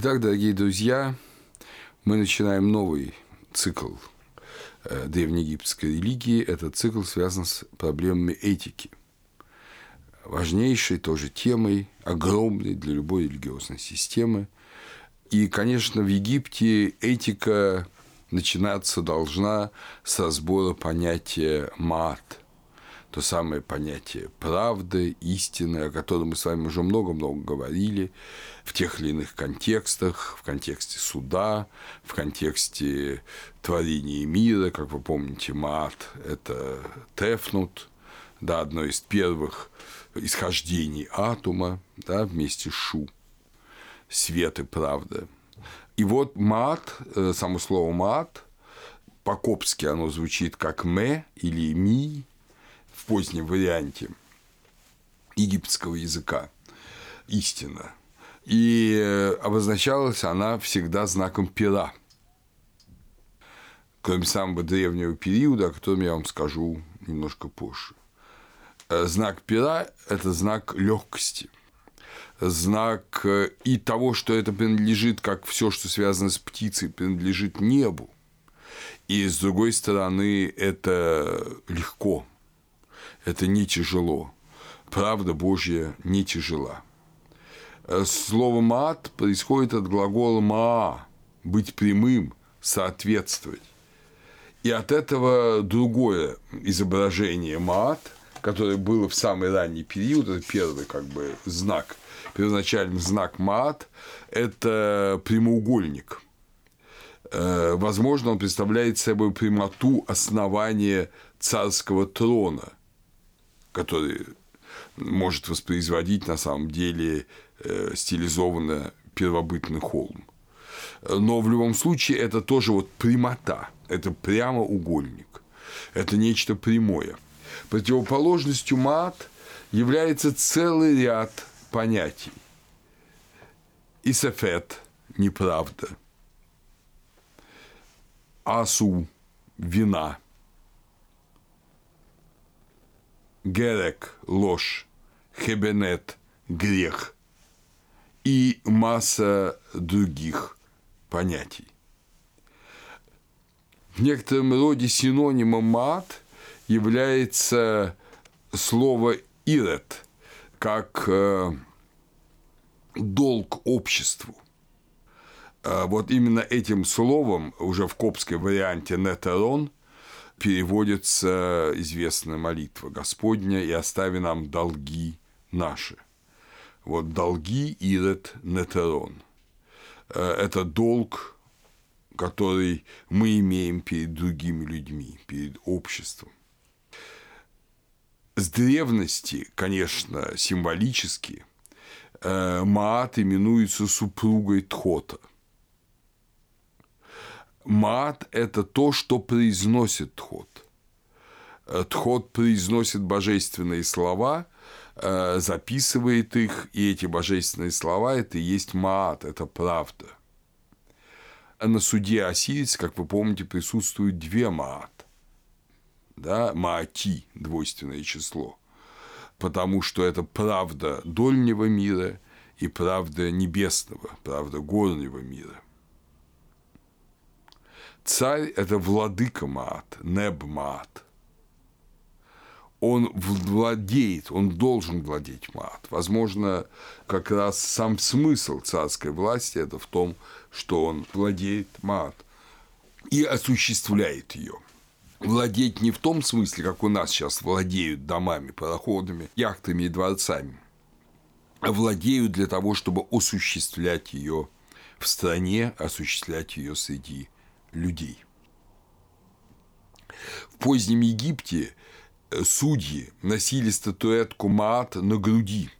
Итак, дорогие друзья, мы начинаем новый цикл э, древнеегипетской религии. Этот цикл связан с проблемами этики. Важнейшей тоже темой, огромной для любой религиозной системы. И, конечно, в Египте этика начинаться должна с разбора понятия «мат», то самое понятие правды, истины, о котором мы с вами уже много-много говорили в тех или иных контекстах, в контексте суда, в контексте творения мира, как вы помните, Маат – это Тефнут, да, одно из первых исхождений атома, да, вместе с Шу, свет и правда. И вот Маат, э, само слово Маат, по-копски оно звучит как «ме» или «ми», в позднем варианте египетского языка истина. И э, обозначалась она всегда знаком пера. Кроме самого древнего периода, о котором я вам скажу немножко позже. Э, знак пера – это знак легкости, знак э, и того, что это принадлежит, как все, что связано с птицей, принадлежит небу. И с другой стороны, это легко – это не тяжело. Правда Божья не тяжела. Э, слово «мат» происходит от глагола «маа» – быть прямым, соответствовать. И от этого другое изображение «мат», которое было в самый ранний период, это первый как бы знак, первоначальный знак «мат» – это прямоугольник. Э, возможно, он представляет собой прямоту основания царского трона – который может воспроизводить на самом деле э, стилизованно первобытный холм. Но в любом случае это тоже вот прямота, это прямоугольник, это нечто прямое. Противоположностью мат является целый ряд понятий. Исефет – неправда. Асу – вина – Герек – ложь, Хебенет – грех и масса других понятий. В некотором роде синонимом мат является слово «ирет», как э, долг обществу. А вот именно этим словом, уже в копской варианте «нетерон», переводится известная молитва Господня «И остави нам долги наши». Вот долги Ирет Нетерон. Э, это долг, который мы имеем перед другими людьми, перед обществом. С древности, конечно, символически, э, Маат именуется супругой Тхота – Мат – это то, что произносит Тхот. Э, Тхот произносит божественные слова, э, записывает их, и эти божественные слова – это и есть Маат, это правда. На суде Осирис, как вы помните, присутствуют две Маат. Да, Маати – двойственное число. Потому что это правда дольнего мира и правда небесного, правда горнего мира – Царь – это владыка Маат, Неб Маат. Он владеет, он должен владеть Маат. Возможно, как раз сам смысл царской власти – это в том, что он владеет Маат и осуществляет ее. Владеть не в том смысле, как у нас сейчас владеют домами, пароходами, яхтами и дворцами, а владеют для того, чтобы осуществлять ее в стране, осуществлять ее среди людей. В позднем Египте э, судьи носили статуэтку Маат на груди,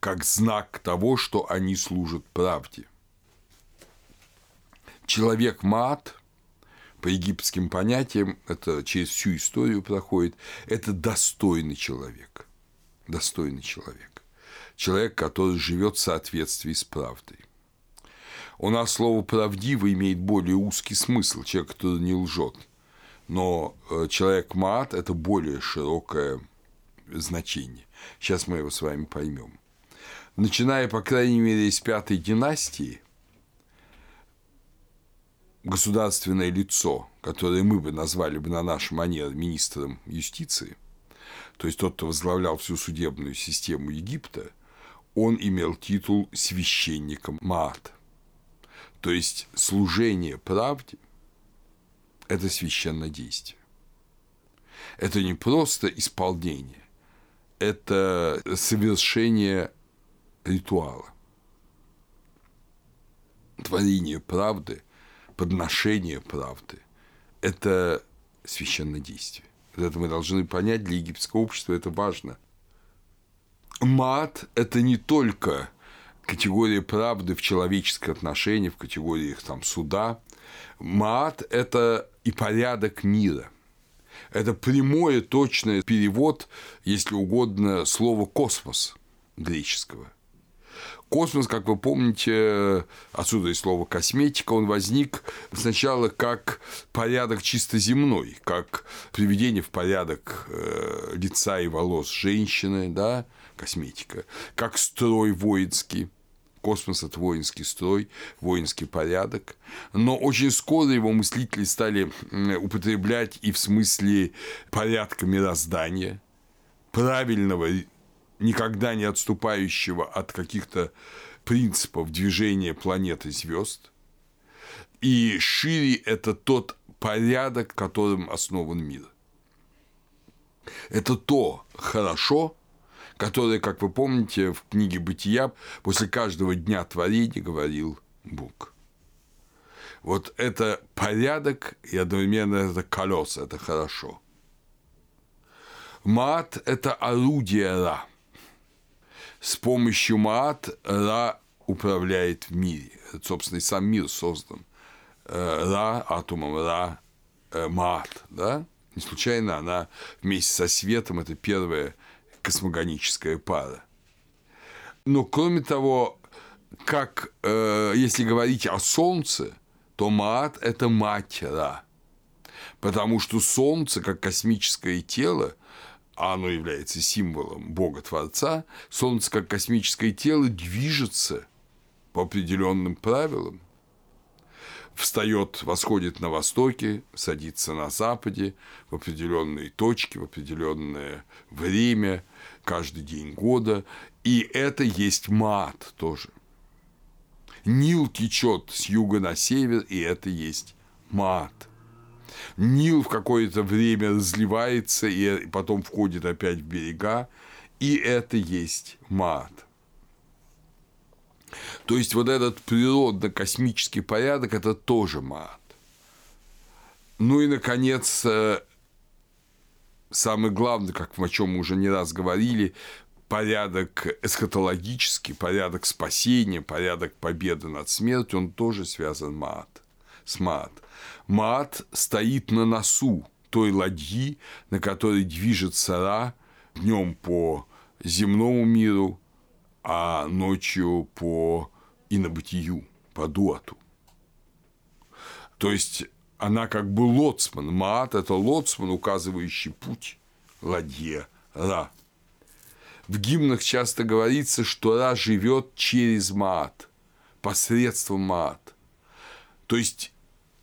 как знак того, что они служат правде. Человек Маат, по египетским понятиям, это через всю историю проходит, это достойный человек. Достойный человек. Человек, который живет в соответствии с правдой. У нас слово «правдиво» имеет более узкий смысл, человек, который не лжет. Но э, человек мат – это более широкое значение. Сейчас мы его с вами поймем. начиная, по крайней мере, из пятой династии, государственное лицо, которое мы бы назвали бы на наш манер министром юстиции, то есть тот, кто возглавлял всю судебную систему Египта, он имел титул священника Маат. То есть служение правде – это священное действие. Это не просто исполнение, это совершение ритуала. Творение правды, подношение правды – это священное действие. Это мы должны понять, для египетского общества это важно. Мат – это не только категория правды в человеческих отношениях, в категориях там, суда. Мат – это и порядок мира. Это прямой, точный перевод, если угодно, слова «космос» греческого – Космос, как вы помните, отсюда и слово косметика, он возник сначала как порядок чисто земной, как приведение в порядок э, лица и волос женщины, да, косметика, как строй воинский, космос – это воинский строй, воинский порядок. Но очень скоро его мыслители стали употреблять и в смысле порядка мироздания, правильного никогда не отступающего от каких-то принципов движения планеты звезд. И шире это тот порядок, которым основан мир. Это то хорошо, которое, как вы помните, в книге «Бытия» после каждого дня творения говорил Бог. Вот это порядок и одновременно это колеса, это хорошо. Мат – это орудие Ра – с помощью Маат Ра управляет в мире. Это, собственно, и сам мир создан. Э, Ра атомом, Ра э, Маат, да? Не случайно она вместе со светом – это первая космогоническая пара. Но, кроме того, как э, если говорить о Солнце, то Маат – это мать Ра. Потому что Солнце, как космическое тело, оно является символом Бога-творца, Солнце как космическое тело движется по определенным правилам, встает, восходит на востоке, садится на западе в определенные точки, в определенное время, каждый день года, и это есть мат тоже. Нил течет с юга на север, и это есть мат – Нил в какое-то время разливается и потом входит опять в берега, и это есть мат. То есть вот этот природно-космический порядок – это тоже мат. Ну и, наконец, самое главное, как о чем мы уже не раз говорили, порядок эсхатологический, порядок спасения, порядок победы над смертью, он тоже связан мат, с мат. Маат стоит на носу той ладьи, на которой движется Ра днем по земному миру, а ночью по инобытию, по дуату. То есть она как бы лоцман. Маат – это лоцман, указывающий путь ладье Ра. В гимнах часто говорится, что Ра живет через Маат, посредством Маат. То есть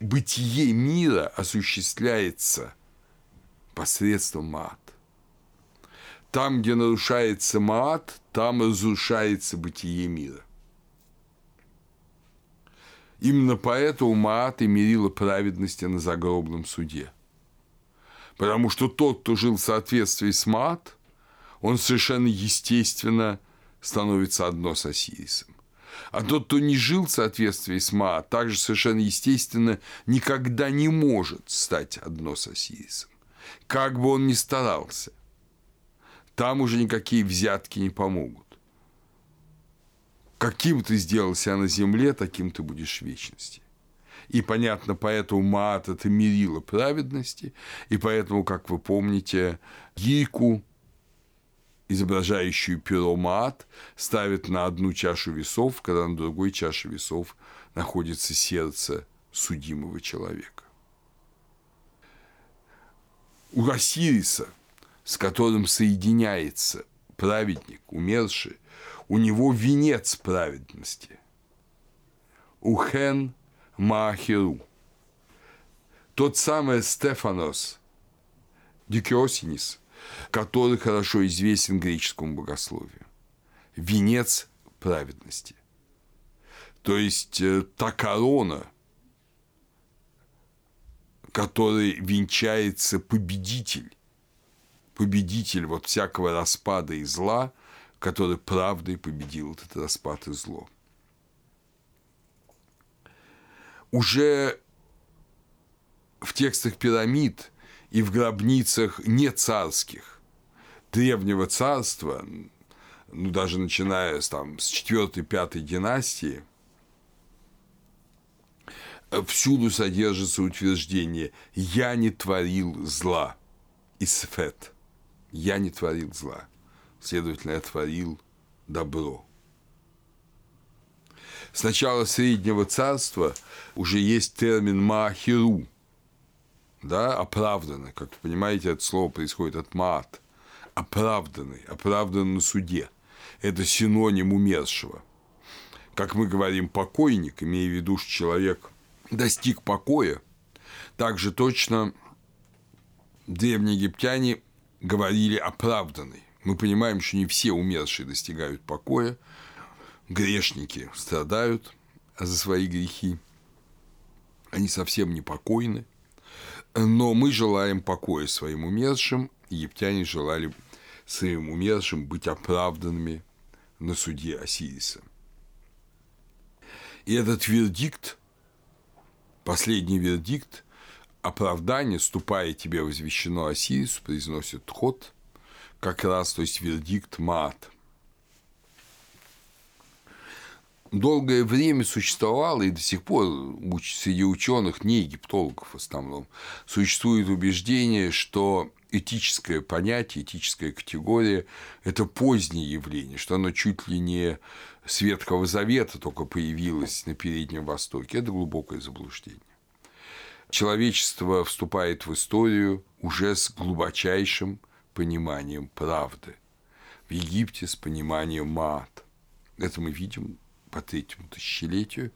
бытие мира осуществляется посредством мат. Там, где нарушается мат, там разрушается бытие мира. Именно поэтому Маат и мерила праведности на загробном суде. Потому что тот, кто жил в соответствии с Маат, он совершенно естественно становится одно с Осирисом. А тот, кто не жил в соответствии с Ма, также совершенно естественно никогда не может стать одно с Осирисом. Как бы он ни старался. Там уже никакие взятки не помогут. Каким ты сделал себя на земле, таким ты будешь в вечности. И понятно, поэтому Маат – это мерило праведности, и поэтому, как вы помните, Гику изображающую перо Маат, ставит на одну чашу весов, когда на другой чаше весов находится сердце судимого человека. У Осириса, с которым соединяется праведник, умерший, у него венец праведности. Ухен Маахиру. Тот самый Стефанос Дюкиосинис, который хорошо известен греческому богословию. Венец праведности. То есть э, та корона, которой венчается победитель, победитель вот всякого распада и зла, который правдой победил этот распад и зло. Уже в текстах пирамид и в гробницах не царских древнего царства, ну, даже начиная с, там, с 4-5 династии, всюду содержится утверждение «я не творил зла» Исфет. «Я не творил зла». Следовательно, я творил добро. С начала Среднего Царства уже есть термин «маахиру», да, оправданный. Как вы понимаете, это слово происходит от «маат», оправданный, оправдан на суде. Это синоним умершего. Как мы говорим «покойник», имея в виду, что человек достиг покоя, также точно древние египтяне говорили оправданный. Мы понимаем, что не все умершие достигают покоя, грешники страдают за свои грехи, они совсем не покойны, но мы желаем покоя своим умершим, египтяне желали своим умершим быть оправданными на суде Осириса. И этот вердикт, последний вердикт, оправдание, ступая тебе возвещено Осирису, произносит ход, как раз, то есть вердикт мат – долгое время существовало и до сих пор среди ученых, не египтологов в основном, существует убеждение, что этическое понятие, этическая категория – это позднее явление, что оно чуть ли не с Ветхого Завета только появилось на Переднем Востоке. Это глубокое заблуждение. Человечество вступает в историю уже с глубочайшим пониманием правды. В Египте с пониманием мат. Это мы видим по третьему тысячелетию.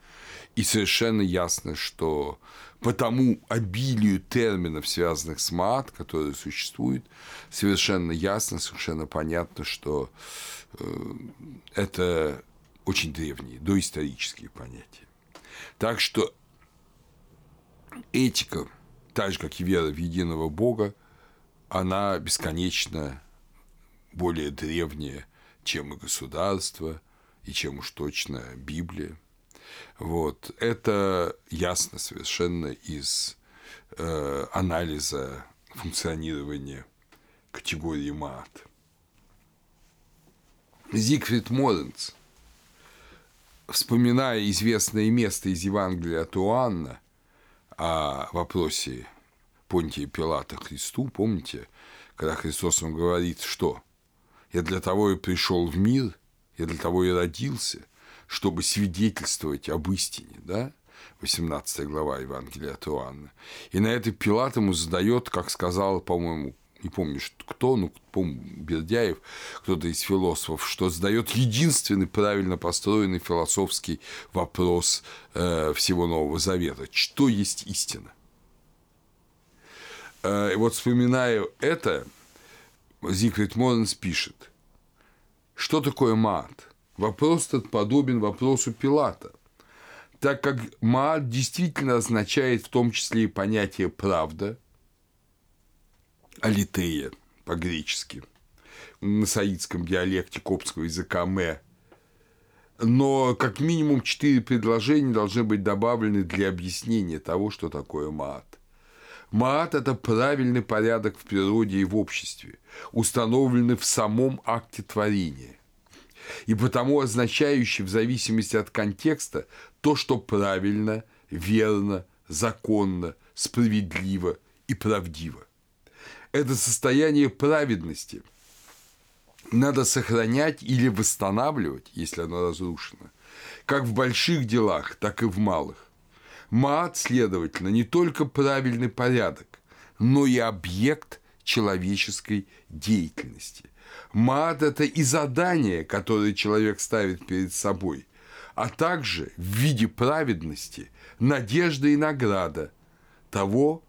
И совершенно ясно, что по тому обилию терминов, связанных с МААТ, которые существуют, совершенно ясно, совершенно понятно, что э, это очень древние, доисторические понятия. Так что этика, так же, как и вера в единого Бога, она бесконечно более древняя, чем и государство – и чем уж точно Библия. Вот. Это ясно совершенно из э, анализа функционирования категории МААТ. Зигфрид Моренц, вспоминая известное место из Евангелия от Иоанна о вопросе Понтия Пилата Христу, помните, когда Христос вам говорит, что «Я для того и пришел в мир, я для того и родился, чтобы свидетельствовать об истине, да? 18 глава Евангелия от Иоанна. И на это Пилат ему задает, как сказал, по-моему, не помню, кто, ну, помню, Бердяев, кто-то из философов, что задает единственный правильно построенный философский вопрос э, всего Нового Завета. Что есть истина? Э, и вот вспоминая это, Зигфрид Моренс пишет – что такое маат? Вопрос этот подобен вопросу Пилата, так как маат действительно означает в том числе и понятие «правда», алитея по-гречески, на саидском диалекте коптского языка «мэ», но как минимум четыре предложения должны быть добавлены для объяснения того, что такое маат. Маат – это правильный порядок в природе и в обществе, установленный в самом акте творения, и потому означающий в зависимости от контекста то, что правильно, верно, законно, справедливо и правдиво. Это состояние праведности надо сохранять или восстанавливать, если оно разрушено, как в больших делах, так и в малых. Маат, следовательно, не только правильный порядок, но и объект человеческой деятельности. Маат – это и задание, которое человек ставит перед собой, а также в виде праведности, надежда и награда того,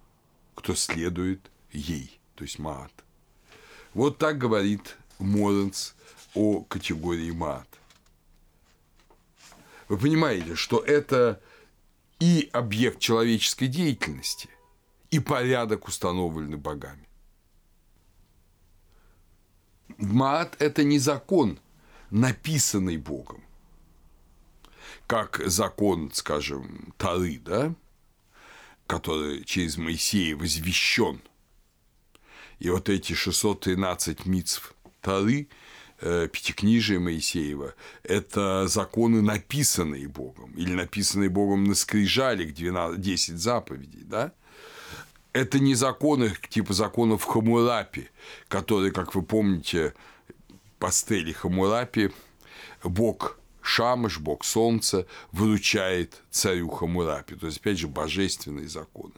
кто следует ей, то есть Маат. Вот так говорит Моренц о категории Маат. Вы понимаете, что это и объект человеческой деятельности, и порядок, установленный богами. Маат – это не закон, написанный Богом, как закон, скажем, Тары, да, который через Моисея возвещен. И вот эти 613 митцв Тары, э, Пятикнижие Моисеева – это законы, написанные Богом, или написанные Богом на скрижалях 12, 10 заповедей, да? это не законы типа законов Хамурапи, которые, как вы помните, пастели Хамурапи, бог Шамыш, бог солнца, выручает царю Хамурапи. То есть, опять же, божественные законы.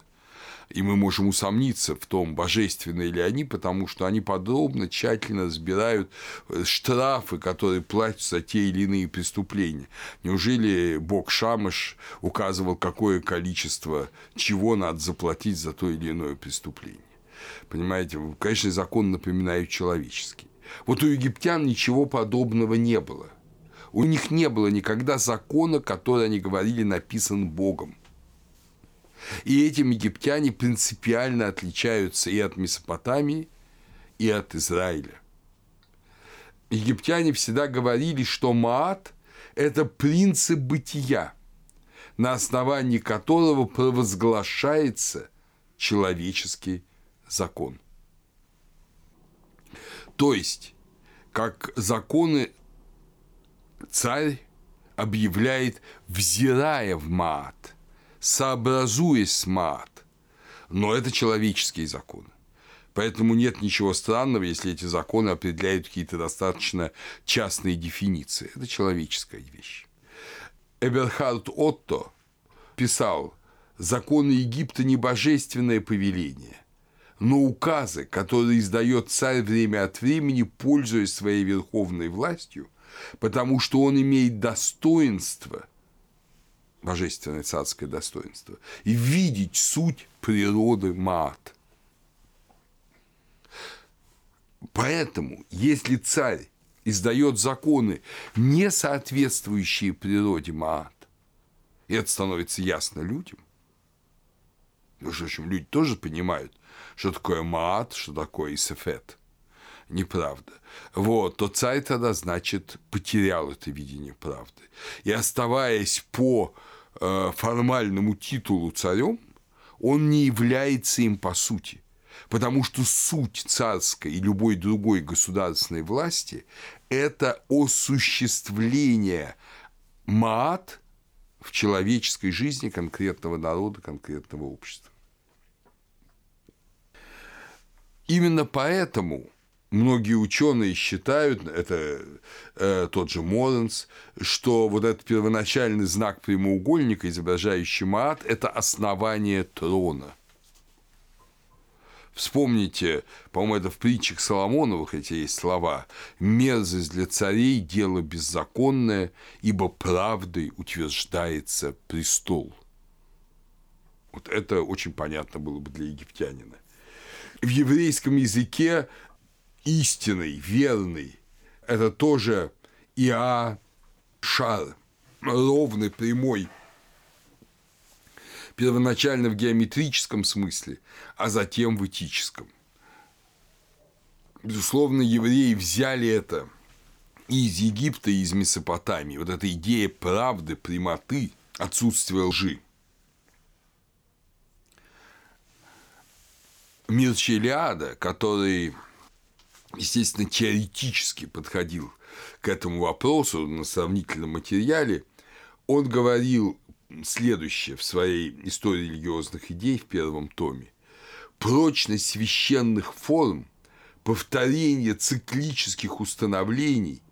И мы можем усомниться в том, божественные ли они, потому что они подробно, тщательно разбирают э, штрафы, которые платятся за те или иные преступления. Неужели Бог Шамыш указывал, какое количество чего надо заплатить за то или иное преступление? Понимаете, конечно, закон напоминает человеческий. Вот у египтян ничего подобного не было. У них не было никогда закона, который они говорили написан Богом. И этим египтяне принципиально отличаются и от Месопотамии, и от Израиля. Египтяне всегда говорили, что Маат – это принцип бытия, на основании которого провозглашается человеческий закон. То есть, как законы царь объявляет, взирая в Маат – сообразуясь с мат. Но это человеческие законы. Поэтому нет ничего странного, если эти законы определяют какие-то достаточно частные дефиниции. Это человеческая вещь. Эберхард Отто писал, законы Египта не божественное повеление, но указы, которые издает царь время от времени, пользуясь своей верховной властью, потому что он имеет достоинство – божественное царское достоинство, и видеть суть природы Маат. Поэтому, если царь издает законы, не соответствующие природе Маат, и это становится ясно людям, между прочим, люди тоже понимают, что такое Маат, что такое Исефет. Неправда. Вот, то царь тогда, значит, потерял это видение правды. И оставаясь по формальному титулу царем, он не является им по сути. Потому что суть царской и любой другой государственной власти – это осуществление маат в человеческой жизни конкретного народа, конкретного общества. Именно поэтому многие ученые считают, это э, тот же Моренс, что вот этот первоначальный знак прямоугольника, изображающий Маат, это основание трона. Вспомните, по-моему, это в притчах Соломоновых эти есть слова «Мерзость для царей – дело беззаконное, ибо правдой утверждается престол». Вот это очень понятно было бы для египтянина. В еврейском языке истинный, верный. Это тоже Иа шар, ровный, прямой, первоначально в геометрическом смысле, а затем в этическом. Безусловно, евреи взяли это и из Египта, и из Месопотамии. Вот эта идея правды, прямоты, отсутствия лжи. Мир Челиада, который естественно, теоретически подходил к этому вопросу на сравнительном материале, он говорил следующее в своей истории религиозных идей в первом томе. Прочность священных форм, повторение циклических установлений,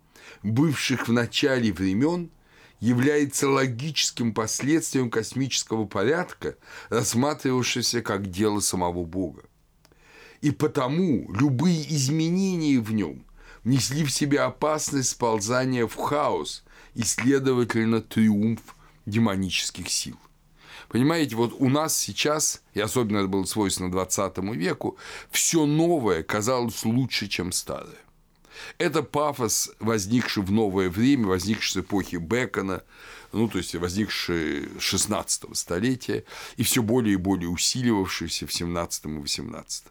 бывших в начале времен, является логическим последствием космического порядка, рассматривавшегося как дело самого Бога и потому любые изменения в нем несли в себе опасность сползания в хаос и, следовательно, триумф демонических сил. Понимаете, вот у нас сейчас, и особенно это было свойственно 20 веку, все новое казалось лучше, чем старое. Это пафос, возникший в новое время, возникший с эпохи Бекона, ну, то есть возникший 16 столетия и все более и более усиливавшийся в 17 и 18.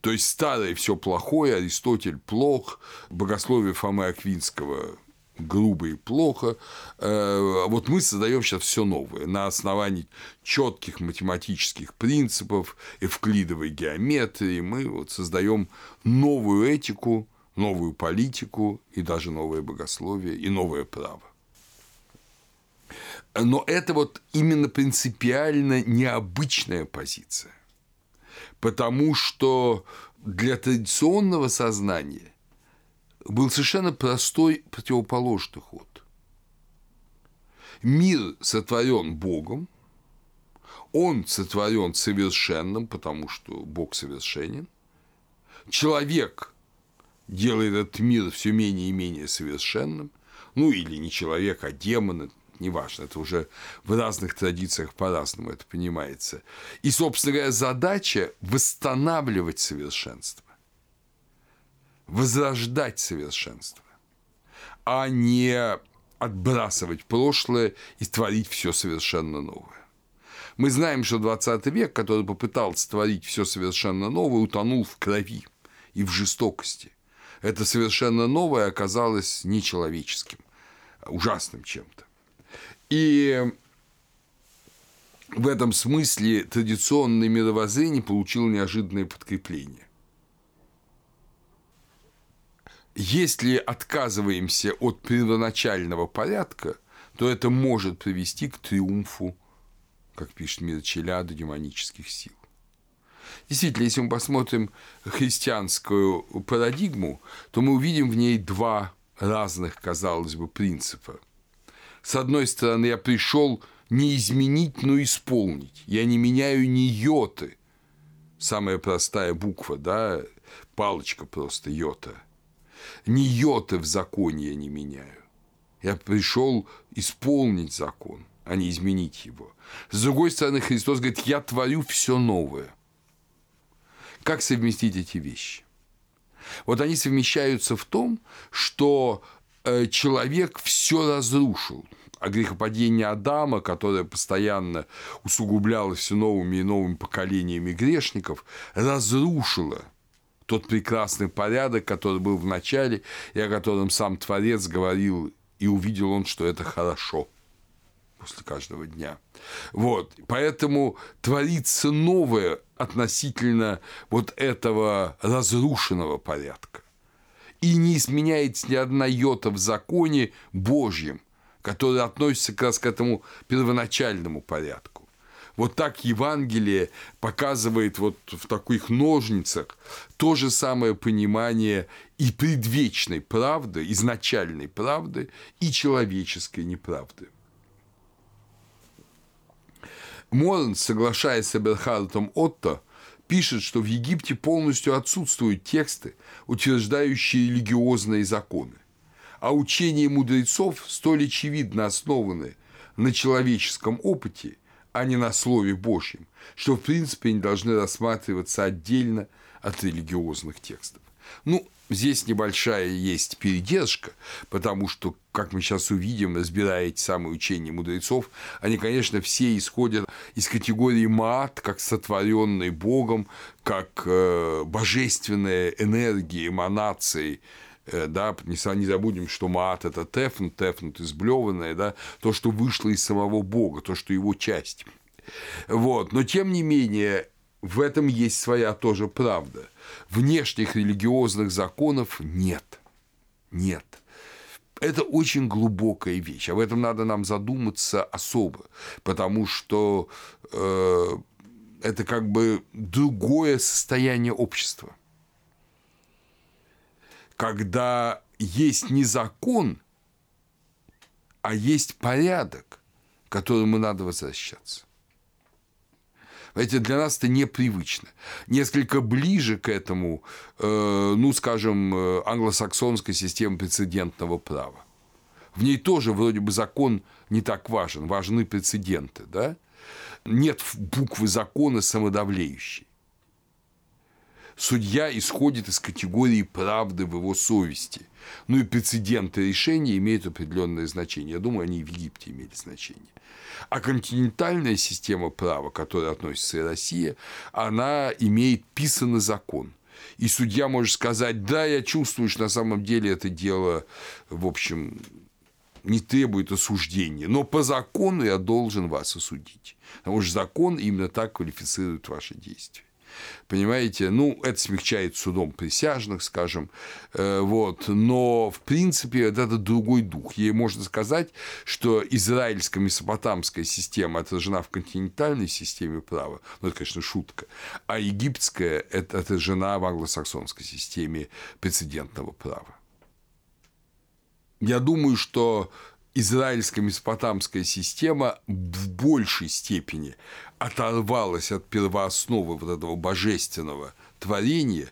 То есть старое все плохое, Аристотель плох, богословие Фомы Аквинского грубо и плохо. Э, вот мы создаем сейчас все новое на основании четких математических принципов, эвклидовой геометрии. Мы вот создаем новую этику, новую политику и даже новое богословие и новое право. Но это вот именно принципиально необычная позиция, потому что для традиционного сознания был совершенно простой противоположный ход. Мир сотворен Богом, он сотворен совершенным, потому что Бог совершенен. Человек делает этот мир все менее и менее совершенным. Ну, или не человек, а демон, неважно, это уже в разных традициях по-разному это понимается. И, собственно говоря, задача восстанавливать совершенство, возрождать совершенство, а не отбрасывать прошлое и творить все совершенно новое. Мы знаем, что 20 век, который попытался творить все совершенно новое, утонул в крови и в жестокости. Это совершенно новое оказалось нечеловеческим, ужасным чем-то. И в этом смысле традиционное мировоззрение получило неожиданное подкрепление. Если отказываемся от первоначального порядка, то это может привести к триумфу, как пишет Мир Челяда, демонических сил. Действительно, если мы посмотрим христианскую парадигму, то мы увидим в ней два разных, казалось бы, принципа. С одной стороны, я пришел не изменить, но исполнить. Я не меняю ни йоты. Самая простая буква, да, палочка просто йота. Ни йоты в законе я не меняю. Я пришел исполнить закон, а не изменить его. С другой стороны, Христос говорит, я творю все новое. Как совместить эти вещи? Вот они совмещаются в том, что Э, человек все разрушил. А грехопадение Адама, которое постоянно усугублялось все новыми и новыми поколениями грешников, разрушило тот прекрасный порядок, который был в начале, и о котором сам Творец говорил, и увидел он, что это хорошо после каждого дня. Вот, поэтому творится новое относительно вот этого разрушенного порядка. И не изменяется ни одна йота в законе Божьем, который относится как раз к этому первоначальному порядку. Вот так Евангелие показывает вот в таких ножницах то же самое понимание и предвечной правды, изначальной правды, и человеческой неправды. Морн, соглашаясь с Эберхардом Отто, пишет, что в Египте полностью отсутствуют тексты, утверждающие религиозные законы, а учения мудрецов столь очевидно основаны на человеческом опыте, а не на Слове Божьем, что в принципе не должны рассматриваться отдельно от религиозных текстов. Ну, Здесь небольшая есть передержка, потому что, как мы сейчас увидим, разбирая эти самые учения мудрецов, они, конечно, все исходят из категории мат, как сотворенный Богом, как э, божественная энергия эманации да, не, не забудем, что маат – это тефн, тефн – изблеванное, да, то, что вышло из самого Бога, то, что его часть. Вот. Но, тем не менее, в этом есть своя тоже правда – внешних религиозных законов нет. Нет. Это очень глубокая вещь. Об этом надо нам задуматься особо, потому что э, это как бы другое состояние общества. Когда есть не закон, а есть порядок, к которому надо возвращаться. Знаете, для нас это непривычно. Несколько ближе к этому, э, ну, скажем, э, англосаксонская система прецедентного права. В ней тоже вроде бы закон не так важен, важны прецеденты, да? Нет буквы закона самодавлеющей. Судья исходит из категории правды в его совести. Ну и прецеденты решения имеют определенное значение. Я думаю, они и в Египте имели значение. А континентальная система права, к которой относится и Россия, она имеет писанный закон. И судья может сказать, да, я чувствую, что на самом деле это дело, в общем, не требует осуждения, но по закону я должен вас осудить. Потому что закон именно так квалифицирует ваши действия. Понимаете, ну, это смягчает судом присяжных, скажем, э, вот, но, в принципе, это другой дух. Ей можно сказать, что израильская месопотамская система отражена в континентальной системе права, ну, это, конечно, шутка, а египетская – это отражена в англосаксонской системе прецедентного права. Я думаю, что израильская месопотамская система в большей степени оторвалась от первоосновы вот этого божественного творения,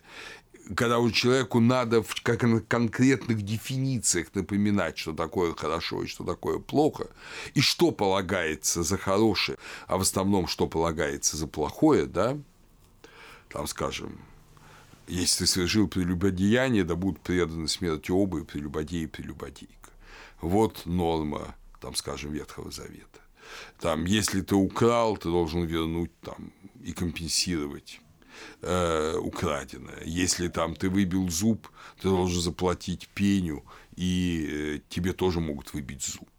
когда у человеку надо в как на конкретных дефинициях напоминать, что такое хорошо и что такое плохо, и что полагается за хорошее, а в основном, что полагается за плохое, да, там, скажем, если ты совершил прелюбодеяние, да будут преданы смерти оба и прелюбодей, и прелюбодейка. Вот норма, там, скажем, Ветхого Завета. Там, если ты украл, ты должен вернуть там и компенсировать э, украденное. Если там ты выбил зуб, ты должен заплатить пеню, и э, тебе тоже могут выбить зуб.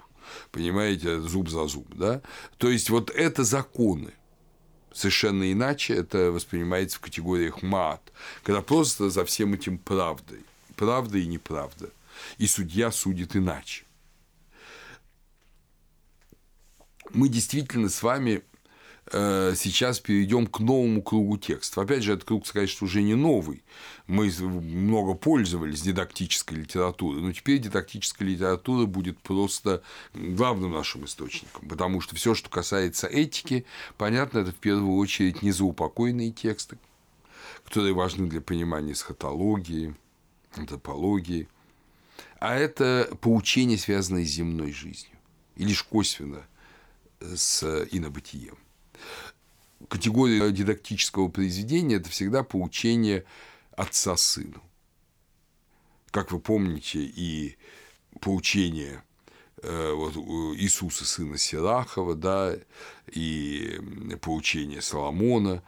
Понимаете, зуб за зуб, да? То есть вот это законы. Совершенно иначе это воспринимается в категориях мат, когда просто за всем этим правда. Правда и неправда. И судья судит иначе. Мы действительно с вами э, сейчас перейдем к новому кругу текстов. Опять же, этот круг, что уже не новый. Мы много пользовались дидактической литературой, но теперь дидактическая литература будет просто главным нашим источником, потому что все, что касается этики, понятно, это в первую очередь не заупокойные тексты, которые важны для понимания эсхатологии, антропологии, а это поучения, связанные с земной жизнью, и лишь косвенно – с инобытием. Категория дидактического произведения – это всегда поучение отца сыну. Как вы помните, и поучение э, вот, Иисуса, сына Сирахова, да, и поучение Соломона.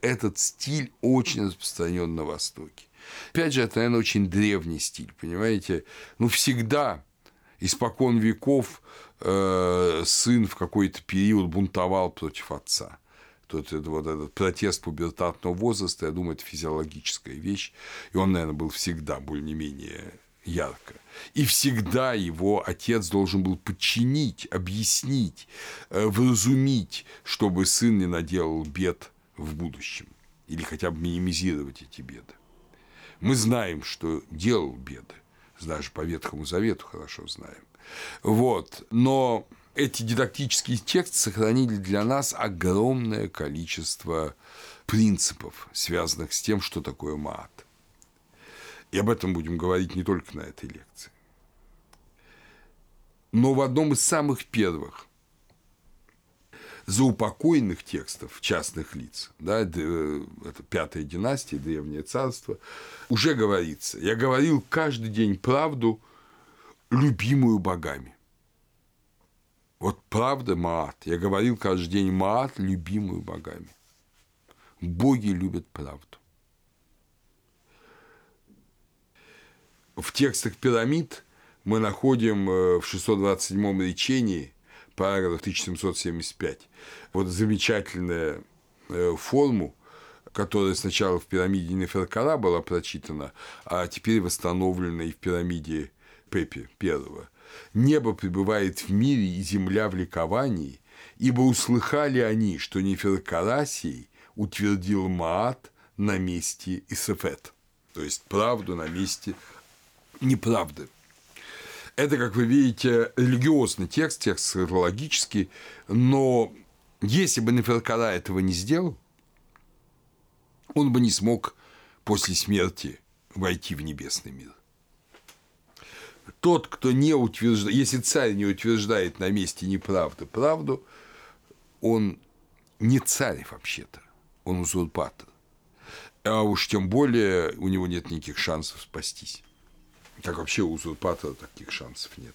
Этот стиль очень распространен на Востоке. Опять же, это, наверное, очень древний стиль, понимаете? Ну, всегда, испокон веков, Э, сын в какой-то период бунтовал против отца. Тот, вот этот протест пубертатного возраста, я думаю, это физиологическая вещь, и он, наверное, был всегда более-менее ярко. И всегда его отец должен был подчинить, объяснить, э, вразумить, чтобы сын не наделал бед в будущем или хотя бы минимизировать эти беды. Мы знаем, что делал беды, даже по Ветхому Завету хорошо знаем. Вот. Но эти дидактические тексты сохранили для нас огромное количество принципов, связанных с тем, что такое мат. И об этом будем говорить не только на этой лекции. Но в одном из самых первых заупокойных текстов частных лиц, да, это пятая династия, древнее царство, уже говорится, я говорил каждый день правду – любимую богами. Вот правда Маат. Я говорил каждый день Маат, любимую богами. Боги любят правду. В текстах пирамид мы находим э, в 627 речении, параграф 1775, вот замечательную э, форму, которая сначала в пирамиде Неферкара была прочитана, а теперь восстановлена и в пирамиде Пепе первого. «Небо пребывает в мире и земля в ликовании, ибо услыхали они, что Неферкарасий утвердил Маат на месте Исефет». То есть правду на месте неправды. Это, как вы видите, религиозный текст, текст схатологический, но Если бы Неферкара этого не сделал, он бы не смог после смерти войти в небесный мир. Тот, кто не утверждает, если царь не утверждает на месте неправды правду, он не царь вообще-то, он узурпатор. А уж тем более у него нет никаких шансов спастись. Как вообще у узурпатора таких шансов нет.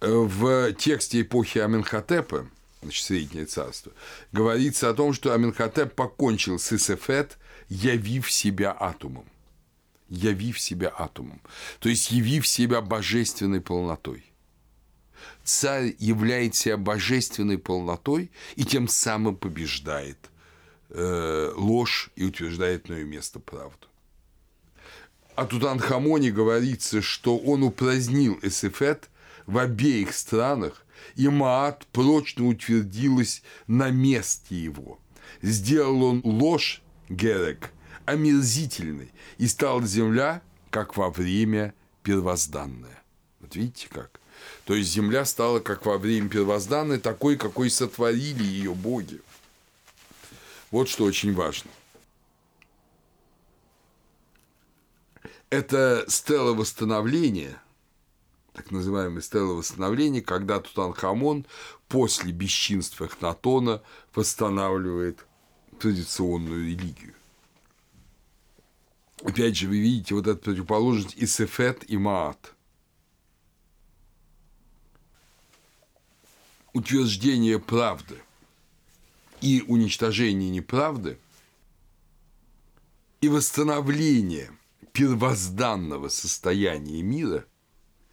В тексте эпохи Аменхотепа, значит, Среднее царство, говорится о том, что Аменхотеп покончил с Исефет, явив себя атомом. Явив себя атомом. То есть явив себя божественной полнотой. Царь являет себя божественной полнотой и тем самым побеждает э, ложь и утверждает на ее место правду. О Тутанхамоне говорится, что он упразднил Эсефет в обеих странах, и Маат прочно утвердилась на месте его. Сделал он ложь, Герек, омерзительной, и стала земля, как во время первозданное. Вот видите как? То есть земля стала, как во время первозданной, такой, какой сотворили ее боги. Вот что очень важно. Это стела восстановления, так называемая стела восстановления, когда Тутанхамон после бесчинства Эхнатона восстанавливает традиционную религию. Опять же, вы видите вот эту противоположность Исефет и Маат – утверждение правды и уничтожение неправды и восстановление первозданного состояния мира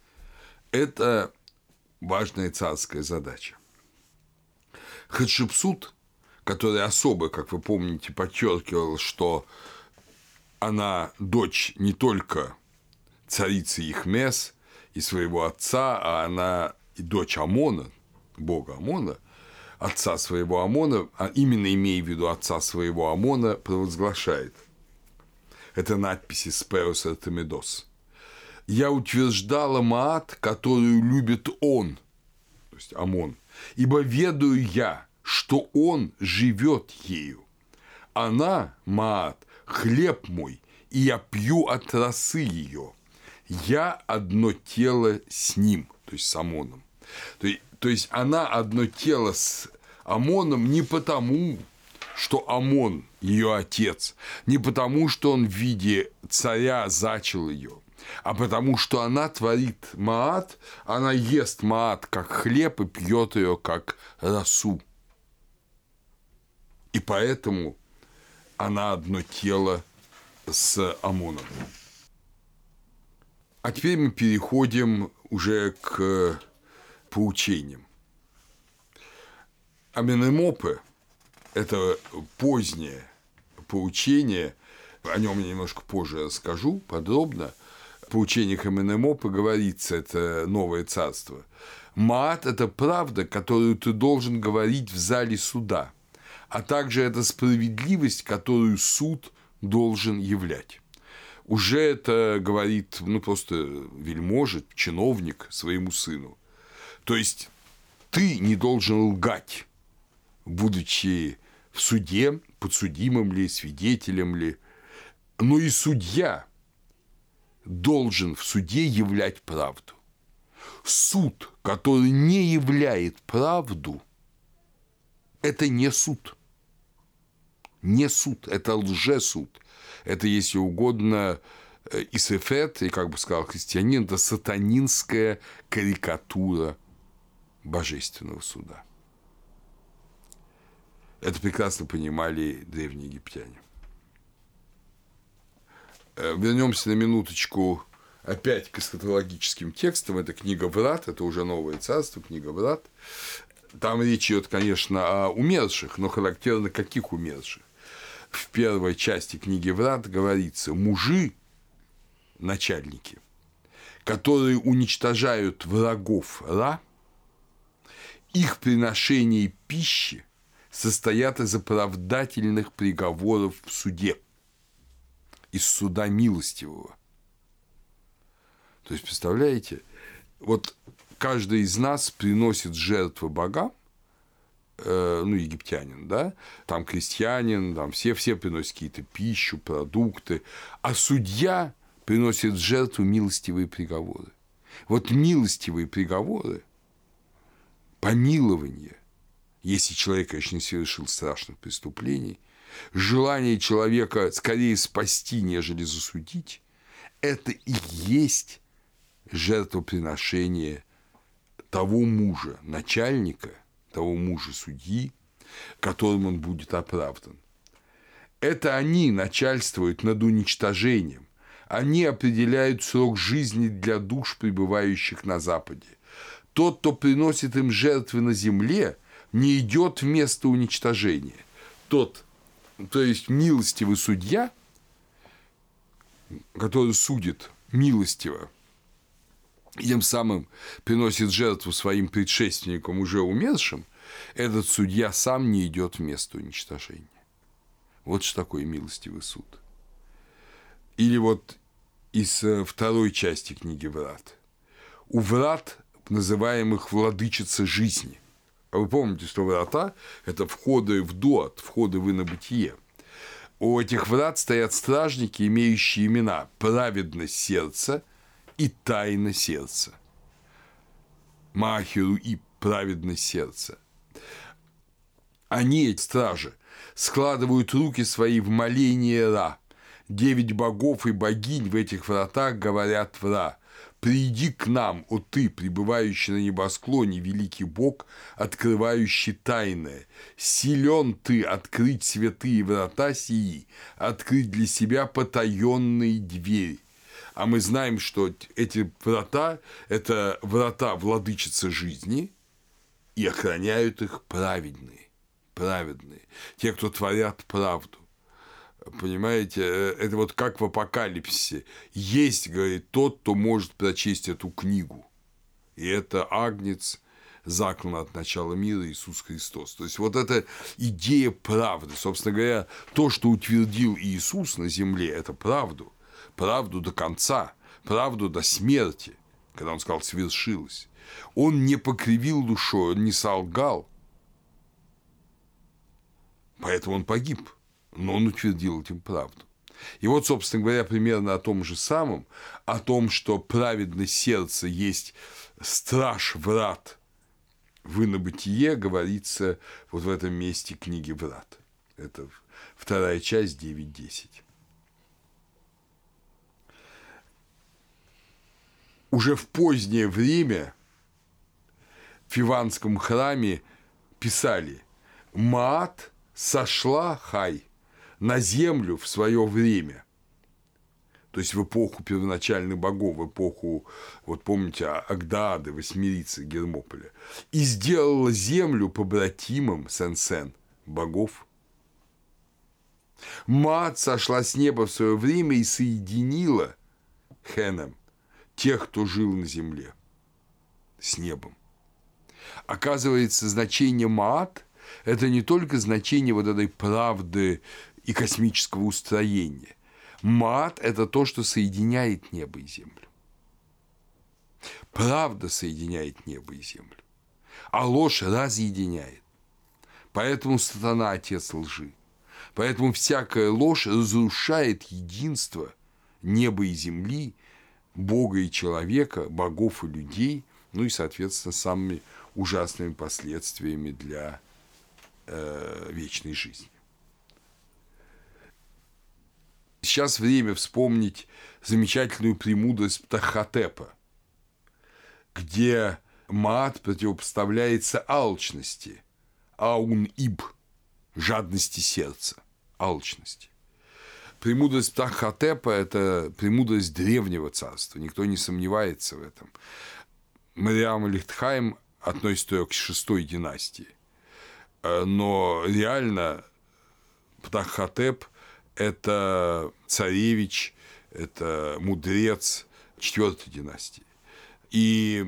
– это важная царская задача. Хатшепсут, который особо, как вы помните, подчеркивал, что она дочь не только царицы Ихмес и своего отца, а она и дочь Амона, бога Амона, отца своего Амона, а именно имея в виду отца своего Амона, провозглашает. Это надписи Сперус Артемидос. «Я утверждала Маат, которую любит он», то есть Амон, «ибо ведаю я, что он живет ею. Она, Маат, хлеб мой, и я пью от росы ее. Я одно тело с ним, то есть с Амоном. То есть, то есть она одно тело с Амоном не потому, что Амон ее отец, не потому, что он в виде царя зачал ее, а потому, что она творит маат, она ест маат как хлеб и пьет ее как росу. И поэтому она одно тело с Амоном. А теперь мы переходим уже к поучением. Аменемопы – это позднее поучение, о нем я немножко позже расскажу подробно. В поучениях Аменемопа говорится, это новое царство. Маат – это правда, которую ты должен говорить в зале суда, а также это справедливость, которую суд должен являть уже это говорит, ну, просто вельможит, чиновник своему сыну. То есть ты не должен лгать, будучи в суде, подсудимым ли, свидетелем ли, но и судья должен в суде являть правду. Суд, который не являет правду, это не суд. Не суд, это лжесуд. Это, если угодно, э, Исефет, и, как бы сказал христианин, это сатанинская карикатура божественного суда. Это прекрасно понимали древние египтяне. Э, вернемся на минуточку опять к эсхатологическим текстам. Это книга Врат, это уже новое царство, книга Врат. Там речь идет, конечно, о умерших, но характерно каких умерших. В первой части книги Врат говорится, мужи, начальники, которые уничтожают врагов Ра – их приношение пищи состоят из оправдательных приговоров в суде, из суда милостивого. То есть, представляете, вот каждый из нас приносит жертвы богам – э, ну, египтянин, да, там крестьянин, там все, все приносят какие-то пищу, продукты, а судья приносит жертву милостивые приговоры. Вот милостивые приговоры, помилование, если человек, конечно, не совершил страшных преступлений, желание человека скорее спасти, нежели засудить, это и есть жертвоприношение того мужа, начальника, того мужа судьи, которым он будет оправдан. Это они начальствуют над уничтожением. Они определяют срок жизни для душ, пребывающих на Западе. Тот, кто приносит им жертвы на земле, не идет в место уничтожения. Тот, то есть милостивый судья, который судит милостиво, и тем самым приносит жертву своим предшественникам, уже умершим, этот судья сам не идет в место уничтожения. Вот что такое милостивый суд. Или вот из э, второй части книги «Врат». У врат, называемых владычица жизни. А вы помните, что врата – это входы в дуат, входы в инобытие. У этих врат стоят стражники, имеющие имена «праведность сердца» и «тайна сердца». Махеру и праведность сердца. Они, стражи, складывают руки свои в моление Ра. Девять богов и богинь в этих вратах говорят в Ра. «Приди к нам, о ты, пребывающий на небосклоне, великий Бог, открывающий тайное. Силен ты открыть святые врата сии, открыть для себя потаенные двери». А мы знаем, что эти врата – это врата владычицы жизни, и охраняют их праведные, праведные, те, кто творят правду. Понимаете, э, это вот как в апокалипсисе. Есть, говорит, тот, кто может прочесть эту книгу. И это Агнец, заклан от начала мира Иисус Христос. То есть вот эта идея правды, собственно говоря, то, что утвердил Иисус на земле, это правду, правду до конца, правду до смерти, когда он сказал «свершилось». Он не покривил душой, он не солгал, поэтому он погиб – но он утвердил этим правду. И вот, собственно говоря, примерно о том же самом, о том, что праведное сердце есть страж врат в инобытие, говорится вот в этом месте книги врат. Это вторая часть 9.10. Уже в позднее время в Иванском храме писали «Маат сошла хай» на землю в свое время. То есть в эпоху первоначальных богов, в эпоху, вот помните, Агдады, Восьмирицы, Гермополя. И сделала землю побратимом Сен-Сен, богов. Мат сошла с неба в свое время и соединила Хеном тех, кто жил на земле, с небом. Оказывается, значение Маат – это не только значение вот этой правды и космического устроения. Мат – это то, что соединяет небо и землю. Правда соединяет небо и землю, а ложь разъединяет. Поэтому сатана – отец лжи. Поэтому всякая ложь разрушает единство неба и земли, Бога и человека, богов и людей, ну и, соответственно, самыми ужасными последствиями для э, вечной жизни. Сейчас время вспомнить замечательную премудрость Птахотепа, где мат противопоставляется алчности, аун-иб, жадности сердца, алчности. Премудрость Птахотепа – это премудрость древнего царства, никто не сомневается в этом. Мариам Лихтхайм относится к шестой династии, но реально Птахотеп – это царевич, это мудрец четвертой династии. И,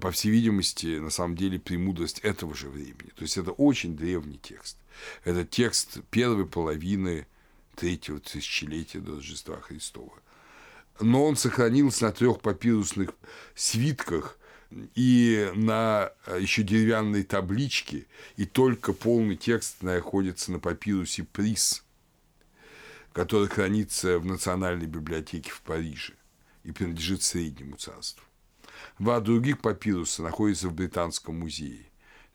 по всей видимости, на самом деле, премудрость этого же времени. То есть это очень древний текст. Это текст первой половины третьего тысячелетия до Рождества Христова. Но он сохранился на трех папирусных свитках и на э, еще деревянной табличке, и только полный текст находится на папирусе Прис, который хранится в Национальной библиотеке в Париже и принадлежит Среднему царству. Два других папируса находятся в Британском музее,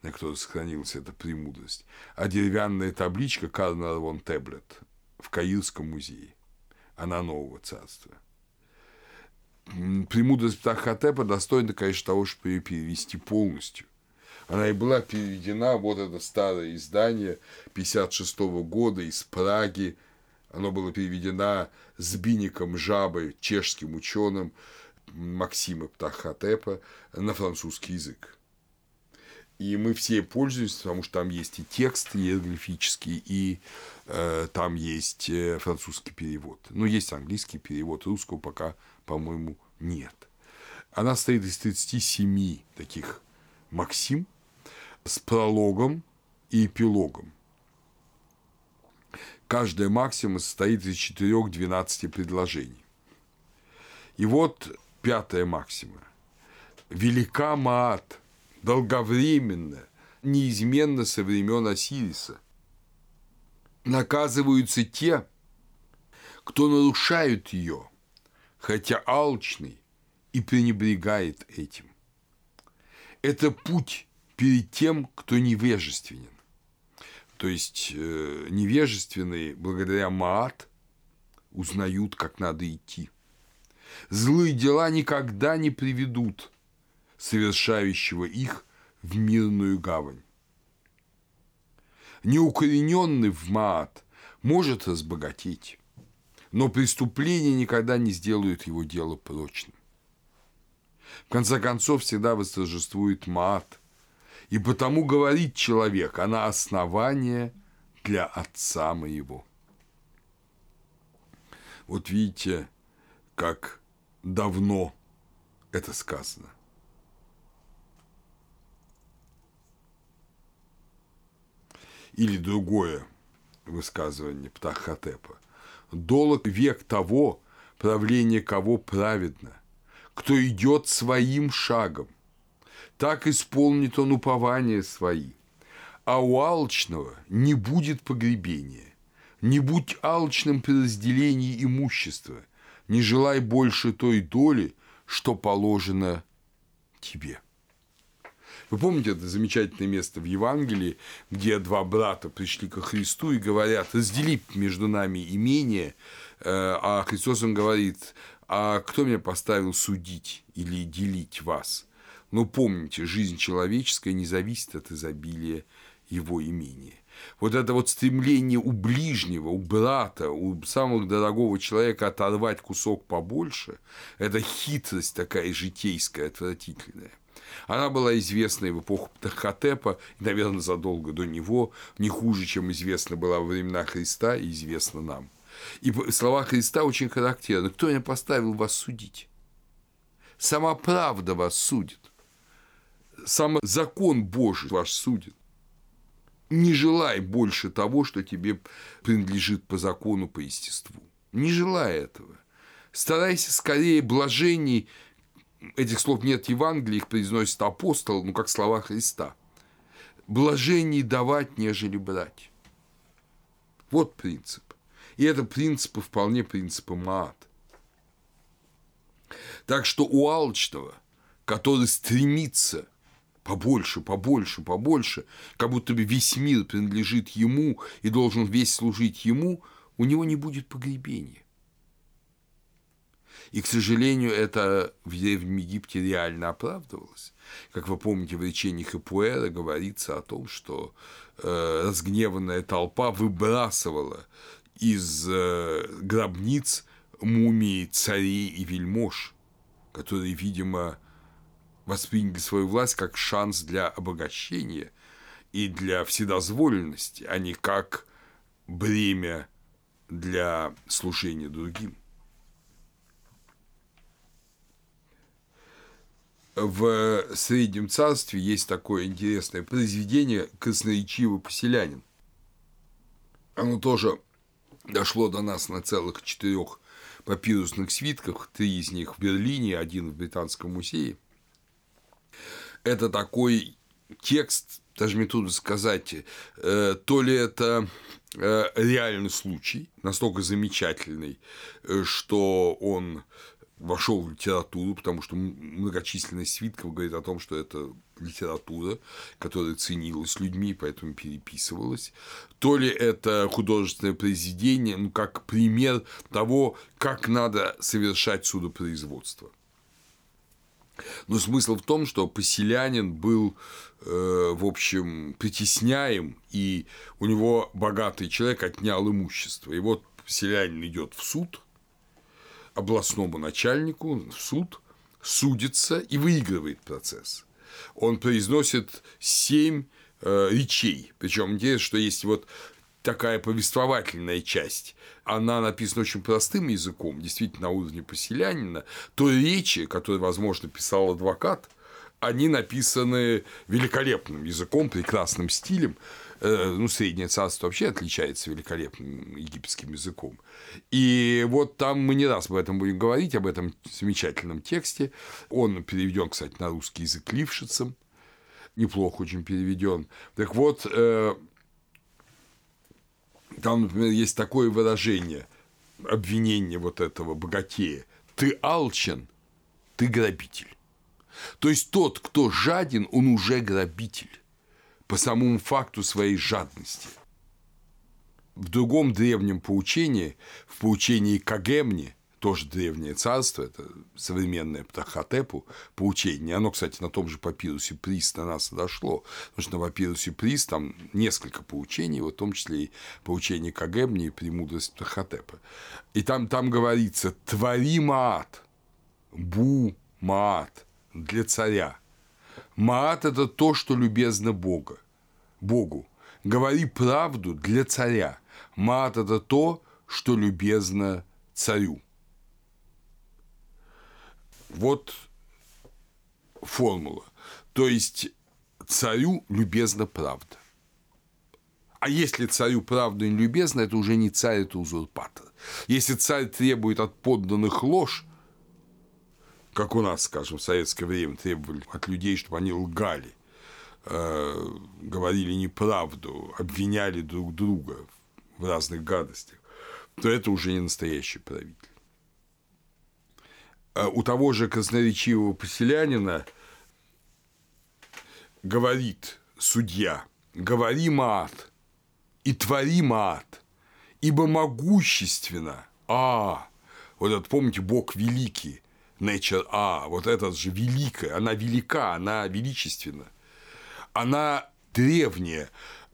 на котором сохранилась эта премудрость, а деревянная табличка Карнер вон Теблет в Каирском музее, она нового царства – премудрость Птахотепа достойна, конечно, того, чтобы ее перевести полностью. Она и была переведена, вот это старое издание 56 года из Праги. Оно было переведено с Биником Жабой, чешским ученым Максима Птахотепа, на французский язык. И мы все пользуемся, потому что там есть и текст иероглифический, и э, там есть э, французский перевод. Ну, есть английский перевод, русского пока по-моему, нет. Она состоит из 37 таких максим с прологом и эпилогом. Каждая максима состоит из 4-12 предложений. И вот пятая максима. Велика Маат, долговременная, неизменно со времен Осириса. Наказываются те, кто нарушают ее – хотя алчный и пренебрегает этим. Это путь перед тем, кто невежественен. То есть э, невежественные, благодаря Маат, узнают, как надо идти. Злые дела никогда не приведут совершающего их в мирную гавань. Неукорененный в Маат может разбогатеть, но преступления никогда не сделают его дело прочным. В конце концов, всегда восторжествует мат, и потому говорит человек, она основание для отца моего. Вот видите, как давно это сказано. Или другое высказывание Птахотепа долг век того, правление кого праведно, кто идет своим шагом. Так исполнит он упования свои. А у алчного не будет погребения. Не будь алчным при разделении имущества, не желай больше той доли, что положено тебе. Вы помните это замечательное место в Евангелии, где два брата пришли ко Христу и говорят, раздели между нами имение, э, а Христос им говорит, а кто меня поставил судить или делить вас? Но помните, жизнь человеческая не зависит от изобилия его имения. Вот это вот стремление у ближнего, у брата, у самого дорогого человека оторвать кусок побольше, это хитрость такая житейская, отвратительная. Она была известна и в эпоху Птахотепа, и, наверное, задолго до него, не хуже, чем известна была во времена Христа и известна нам. И слова Христа очень характерны. Кто меня поставил вас судить? Сама правда вас судит. Сам закон Божий вас судит. Не желай больше того, что тебе принадлежит по закону, по естеству. Не желай этого. Старайся скорее блажений этих слов нет в Евангелии, их произносит апостол, ну, как слова Христа. Блажений давать, нежели брать. Вот принцип. И это принципы вполне принципы Маат. Так что у алчного, который стремится побольше, побольше, побольше, как будто бы весь мир принадлежит ему и должен весь служить ему, у него не будет погребения. И, к сожалению, это в Древнем Египте реально оправдывалось. Как вы помните, в речениях Эпуэра говорится о том, что э, разгневанная толпа выбрасывала из э, гробниц мумии царей и вельмож, которые, видимо, восприняли свою власть как шанс для обогащения и для вседозволенности, а не как бремя для служения другим. в Среднем Царстве есть такое интересное произведение «Красноречивый поселянин». Оно тоже дошло до нас на целых четырех папирусных свитках, три из них в Берлине, один в Британском музее. Это такой текст, даже мне трудно сказать, э, то ли это э, реальный случай, настолько замечательный, э, что он вошел в литературу, потому что многочисленность свитков говорит о том, что это литература, которая ценилась людьми, поэтому переписывалась, то ли это художественное произведение, ну, как пример того, как надо совершать судопроизводство. Но смысл в том, что поселянин был, э, в общем, притесняем, и у него богатый человек отнял имущество. И вот поселянин идет в суд, областному начальнику, в суд, судится и выигрывает процесс. Он произносит семь э, речей. Причем интересно, что есть вот такая повествовательная часть, она написана очень простым языком, действительно на уровне поселянина, то речи, которые, возможно, писал адвокат, они написаны великолепным языком, прекрасным стилем. Э, ну, Среднее царство вообще отличается великолепным египетским языком. И вот там мы не раз об этом будем говорить, об этом замечательном тексте. Он переведен, кстати, на русский язык Лившицем, неплохо очень переведен. Так вот, э, там, например, есть такое выражение, обвинение вот этого богатея. Ты алчен, ты грабитель. То есть тот, кто жаден, он уже грабитель по самому факту своей жадности. В другом древнем поучении, в поучении Кагемни, тоже древнее царство, это современное Птахотепу поучение. Оно, кстати, на том же папирусе Приз на нас дошло, потому что на папирусе Приз там несколько поучений, в том числе и поучение Кагемни и премудрость Птахотепа. И там, там говорится «твори маат», «бу маат» для царя. Маат – это то, что любезно Бога, Богу. Говори правду для царя. Маат – это то, что любезно царю. Вот формула. То есть царю любезна правда. А если царю правда не любезна, это уже не царь, это узурпатор. Если царь требует от подданных ложь, как у нас, скажем, в советское время требовали от людей, чтобы они лгали, э, говорили неправду, обвиняли друг друга в разных гадостях, то это уже не настоящий правитель. Э, у того же красноречивого поселянина говорит судья, говори мат и твори мат, ибо могущественно, а, вот это, помните, Бог великий, nature, а, вот этот же великая, она велика, она величественна, она древняя,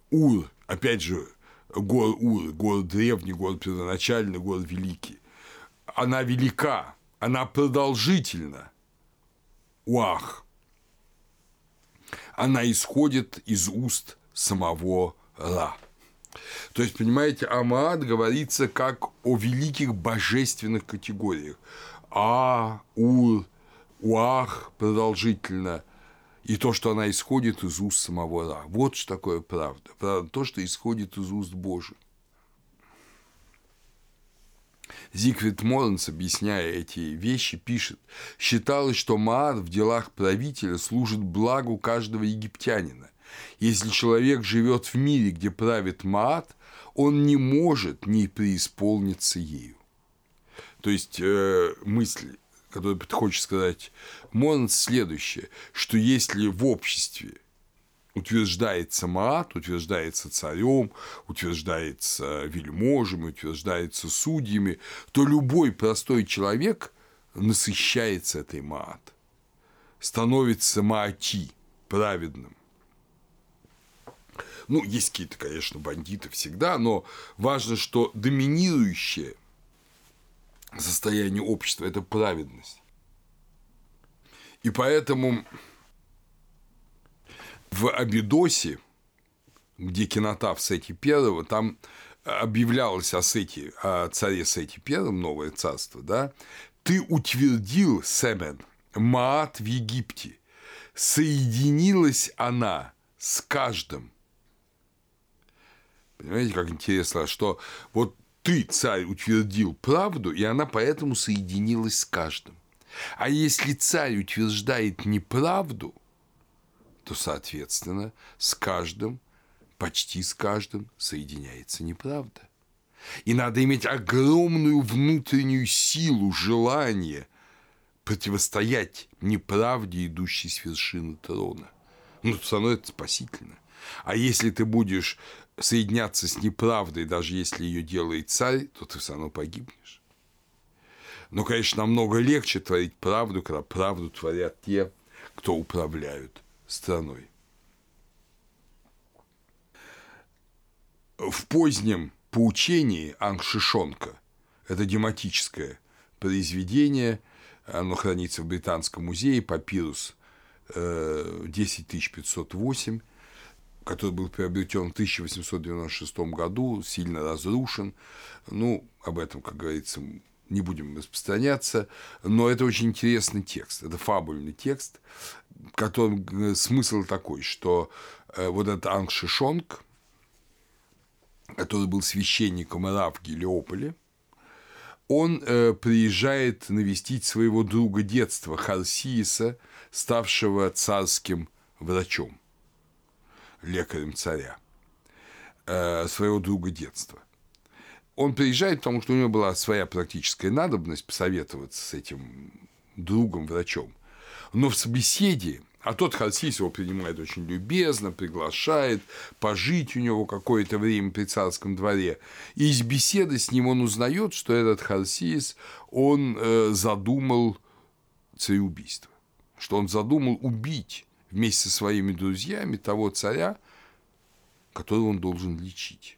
Ур, опять же, город Ур, город древний, город первоначальный, город великий, она велика, она продолжительна. Уах. Она исходит из уст самого Ра. То есть, понимаете, Амаат говорится как о великих божественных категориях. А, Ур, Уах продолжительно. И то, что она исходит из уст самого Ра. Вот что такое правда. Правда, то, что исходит из уст Божьих. Зигфрид Моренс, объясняя эти вещи, пишет, считалось, что Маар в делах правителя служит благу каждого египтянина. Если человек живет в мире, где правит Маат, он не может не преисполниться ею. То есть э, мысль, которую хочет сказать Моренс, следующее, что если в обществе утверждается Маат, утверждается царем, утверждается вельможем, утверждается судьями, то любой простой человек насыщается этой Маат, становится Маати, праведным. Ну, есть какие-то, конечно, бандиты всегда, но важно, что доминирующее состояние общества – это праведность. И поэтому в Абидосе, где кинотав Сети Первого, там объявлялось о, Сети, о царе Сети Первом, новое царство, да, ты утвердил Семен, Маат в Египте, соединилась она с каждым. Понимаете, как интересно, что вот ты, царь, утвердил правду, и она поэтому соединилась с каждым. А если царь утверждает неправду – то, соответственно, с каждым, почти с каждым соединяется неправда. И надо иметь огромную внутреннюю силу, желание противостоять неправде, идущей с вершины трона. Ну, все это спасительно. А если ты будешь соединяться с неправдой, даже если ее делает царь, то ты все равно погибнешь. Но, конечно, намного легче творить правду, когда правду творят те, кто управляют страной. В позднем поучении Ангшишонка, это дематическое произведение, оно хранится в Британском музее, папирус 10508, э, который был приобретен в 1896 году, сильно разрушен. Ну, об этом, как говорится, не будем распространяться, но это очень интересный текст, это фабульный текст, которым э, смысл такой, что э, вот этот Анг Шишонг, который был священником Ира в Гелиополе, он э, приезжает навестить своего друга детства Харсииса, ставшего царским врачом, лекарем царя, своего друга детства. Он приезжает, потому что у него была своя практическая надобность посоветоваться с этим другом-врачом. Но в беседе, а тот Харсис его принимает очень любезно, приглашает пожить у него какое-то время при царском дворе. И из беседы с ним он узнает, что этот Харсис, он э, задумал цареубийство, что он задумал убить вместе со своими друзьями того царя, которого он должен лечить.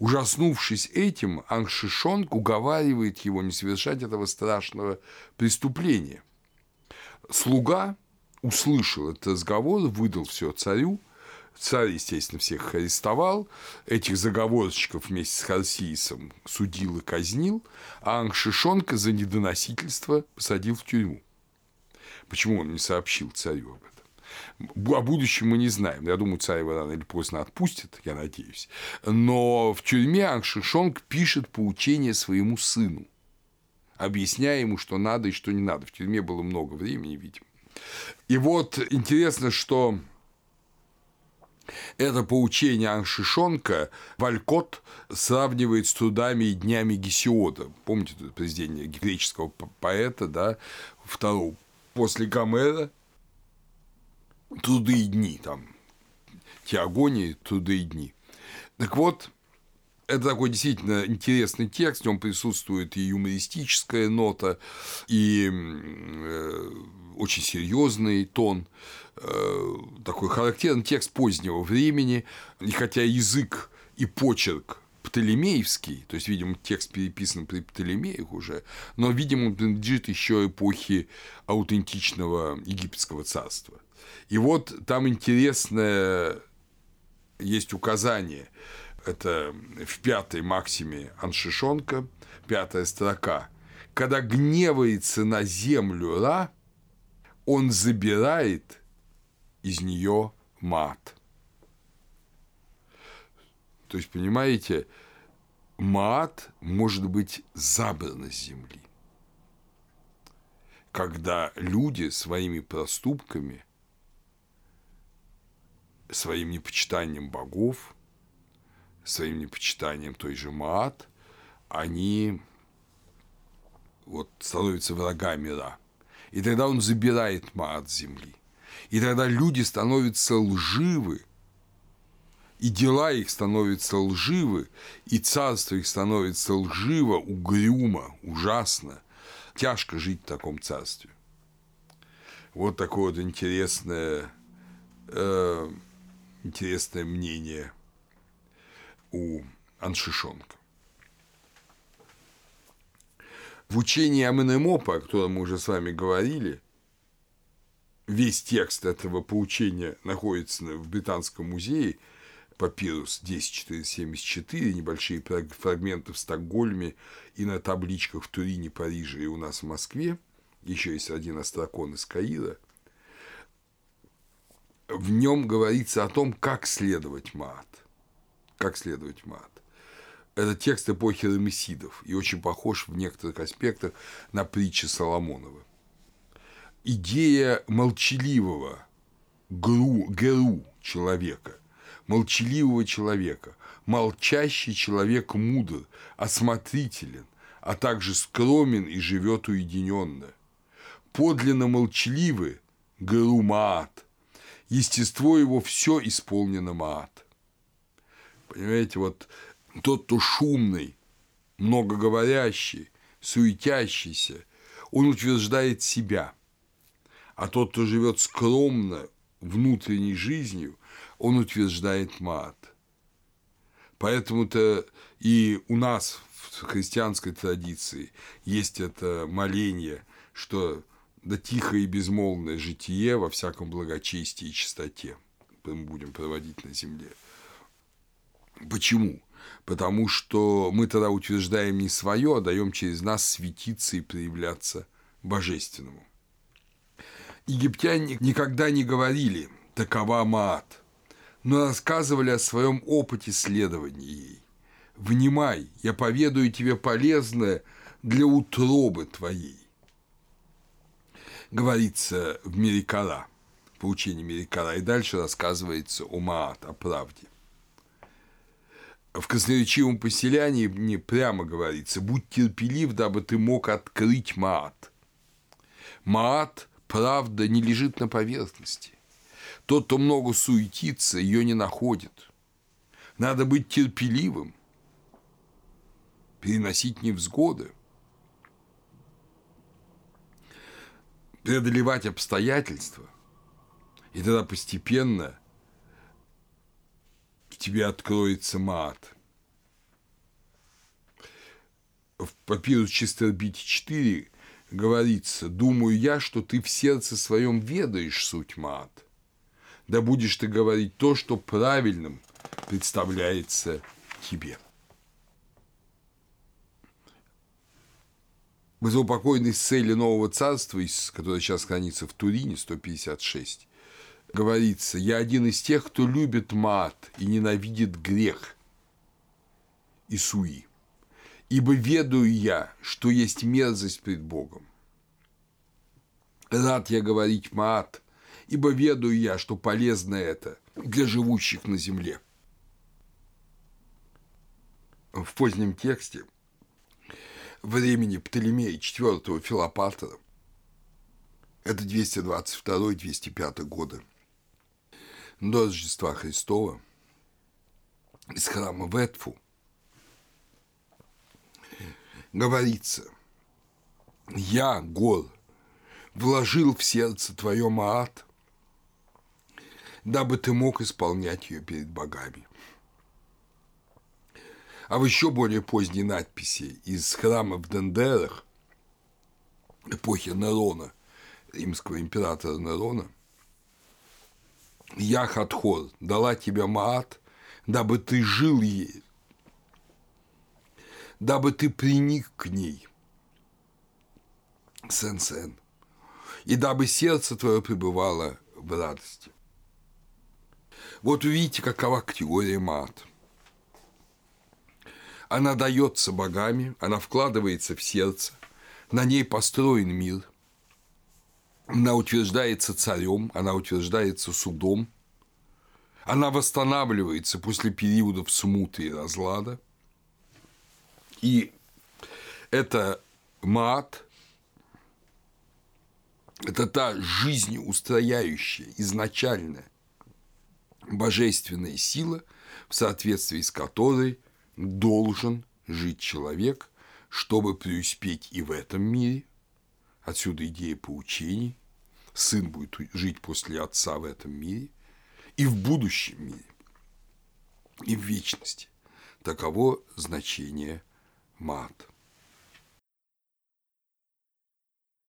Ужаснувшись этим, Ангшишонг уговаривает его не совершать этого страшного преступления. Слуга услышал этот разговор, выдал все царю, Царь, естественно, всех арестовал, этих заговорщиков вместе с Харсиисом судил и казнил, а Ангшишонка за недоносительство посадил в тюрьму. Почему он не сообщил царю об этом? О будущем мы не знаем. Я думаю, царь его рано или поздно отпустит, я надеюсь. Но в тюрьме Ангшишонг пишет поучение своему сыну, объясняя ему, что надо и что не надо. В тюрьме было много времени, видимо. И вот интересно, что это поучение Аншишонка Валькот сравнивает с трудами и днями Гесиода. Помните это произведение греческого поэта, да, второго после Гомера, труды и дни, там, Теогонии, труды и дни. Так вот, это такой действительно интересный текст, в нем присутствует и юмористическая нота, и э, очень серьезный тон, э, такой характерный текст позднего времени, и хотя язык и почерк Птолемеевский, то есть, видимо, текст переписан при Птолемеях уже, но, видимо, он принадлежит еще эпохе аутентичного египетского царства. И вот там интересное есть указание. Это в пятой максиме Аншишонка, пятая строка. Когда гневается на землю Ра, он забирает из нее мат. То есть, понимаете, мат может быть забран с земли. Когда люди своими проступками – своим непочитанием богов, своим непочитанием той же Маат, они вот становятся врагами Ра. И тогда он забирает Маат с земли. И тогда люди становятся лживы, и дела их становятся лживы, и царство их становится лживо, угрюмо, ужасно. Тяжко жить в таком царстве. Вот такое вот интересное э, интересное мнение у Аншишонка. В учении Аменемопа, о котором мы уже с вами говорили, весь текст этого поучения находится в Британском музее, папирус 10474, небольшие фрагменты в Стокгольме и на табличках в Турине, Париже и у нас в Москве. Еще есть один острокон из Каира – в нем говорится о том, как следовать мат. Как следовать мат. Это текст эпохи Рамесидов и очень похож в некоторых аспектах на притчи Соломонова. Идея молчаливого гру, геру человека, молчаливого человека. Молчащий человек мудр, осмотрителен, а также скромен и живет уединенно. Подлинно молчаливый – геру Маат. Естество его все исполнено Маат. Понимаете, вот тот, кто шумный, многоговорящий, суетящийся, он утверждает себя. А тот, кто живет скромно, внутренней жизнью, он утверждает мат. Поэтому-то и у нас в христианской традиции есть это моление, что да тихое и безмолвное житие во всяком благочестии и чистоте мы будем проводить на земле. Почему? Потому что мы тогда утверждаем не свое, а даем через нас светиться и проявляться божественному. Египтяне никогда не говорили «такова Маат», но рассказывали о своем опыте следования ей. «Внимай, я поведаю тебе полезное для утробы твоей», говорится в Мерикара, по учению Мерикара, и дальше рассказывается о Маат, о правде. В красноречивом поселянии не прямо говорится «будь терпелив, дабы ты мог открыть Маат». Маат правда не лежит на поверхности. Тот, кто много суетится, ее не находит. Надо быть терпеливым, переносить невзгоды, преодолевать обстоятельства, и тогда постепенно тебе откроется мат. В папирус Чистербите 4 говорится, думаю я, что ты в сердце своем ведаешь суть мат. Да будешь ты говорить то, что правильным представляется тебе. В заупокойной сцеле Нового Царства, которая сейчас хранится в Турине, 156, говорится, я один из тех, кто любит мат и ненавидит грех и суи ибо ведаю я, что есть мерзость пред Богом. Рад я говорить Маат, ибо ведаю я, что полезно это для живущих на земле. В позднем тексте времени Птолемея IV Филопатора, это 222-205 годы, до Рождества Христова, из храма Ветфу – говорится, «Я, Гор, вложил в сердце твое Маат, дабы ты мог исполнять ее перед богами». А в еще более поздней надписи из храма в Дендерах эпохи Нерона, римского императора Нерона, «Я, Хатхор, дала тебе Маат, дабы ты жил ей, дабы ты приник к ней, сен-сен, и дабы сердце твое пребывало в радости. Вот увидите, какова категория мат. Она дается богами, она вкладывается в сердце, на ней построен мир, она утверждается царем, она утверждается судом, она восстанавливается после периодов смуты и разлада – и это мат, это та жизнеустрояющая, изначальная божественная сила, в соответствии с которой должен жить человек, чтобы преуспеть и в этом мире. Отсюда идея поучений. Сын будет жить после отца в этом мире и в будущем мире, и в вечности. Таково значение мат.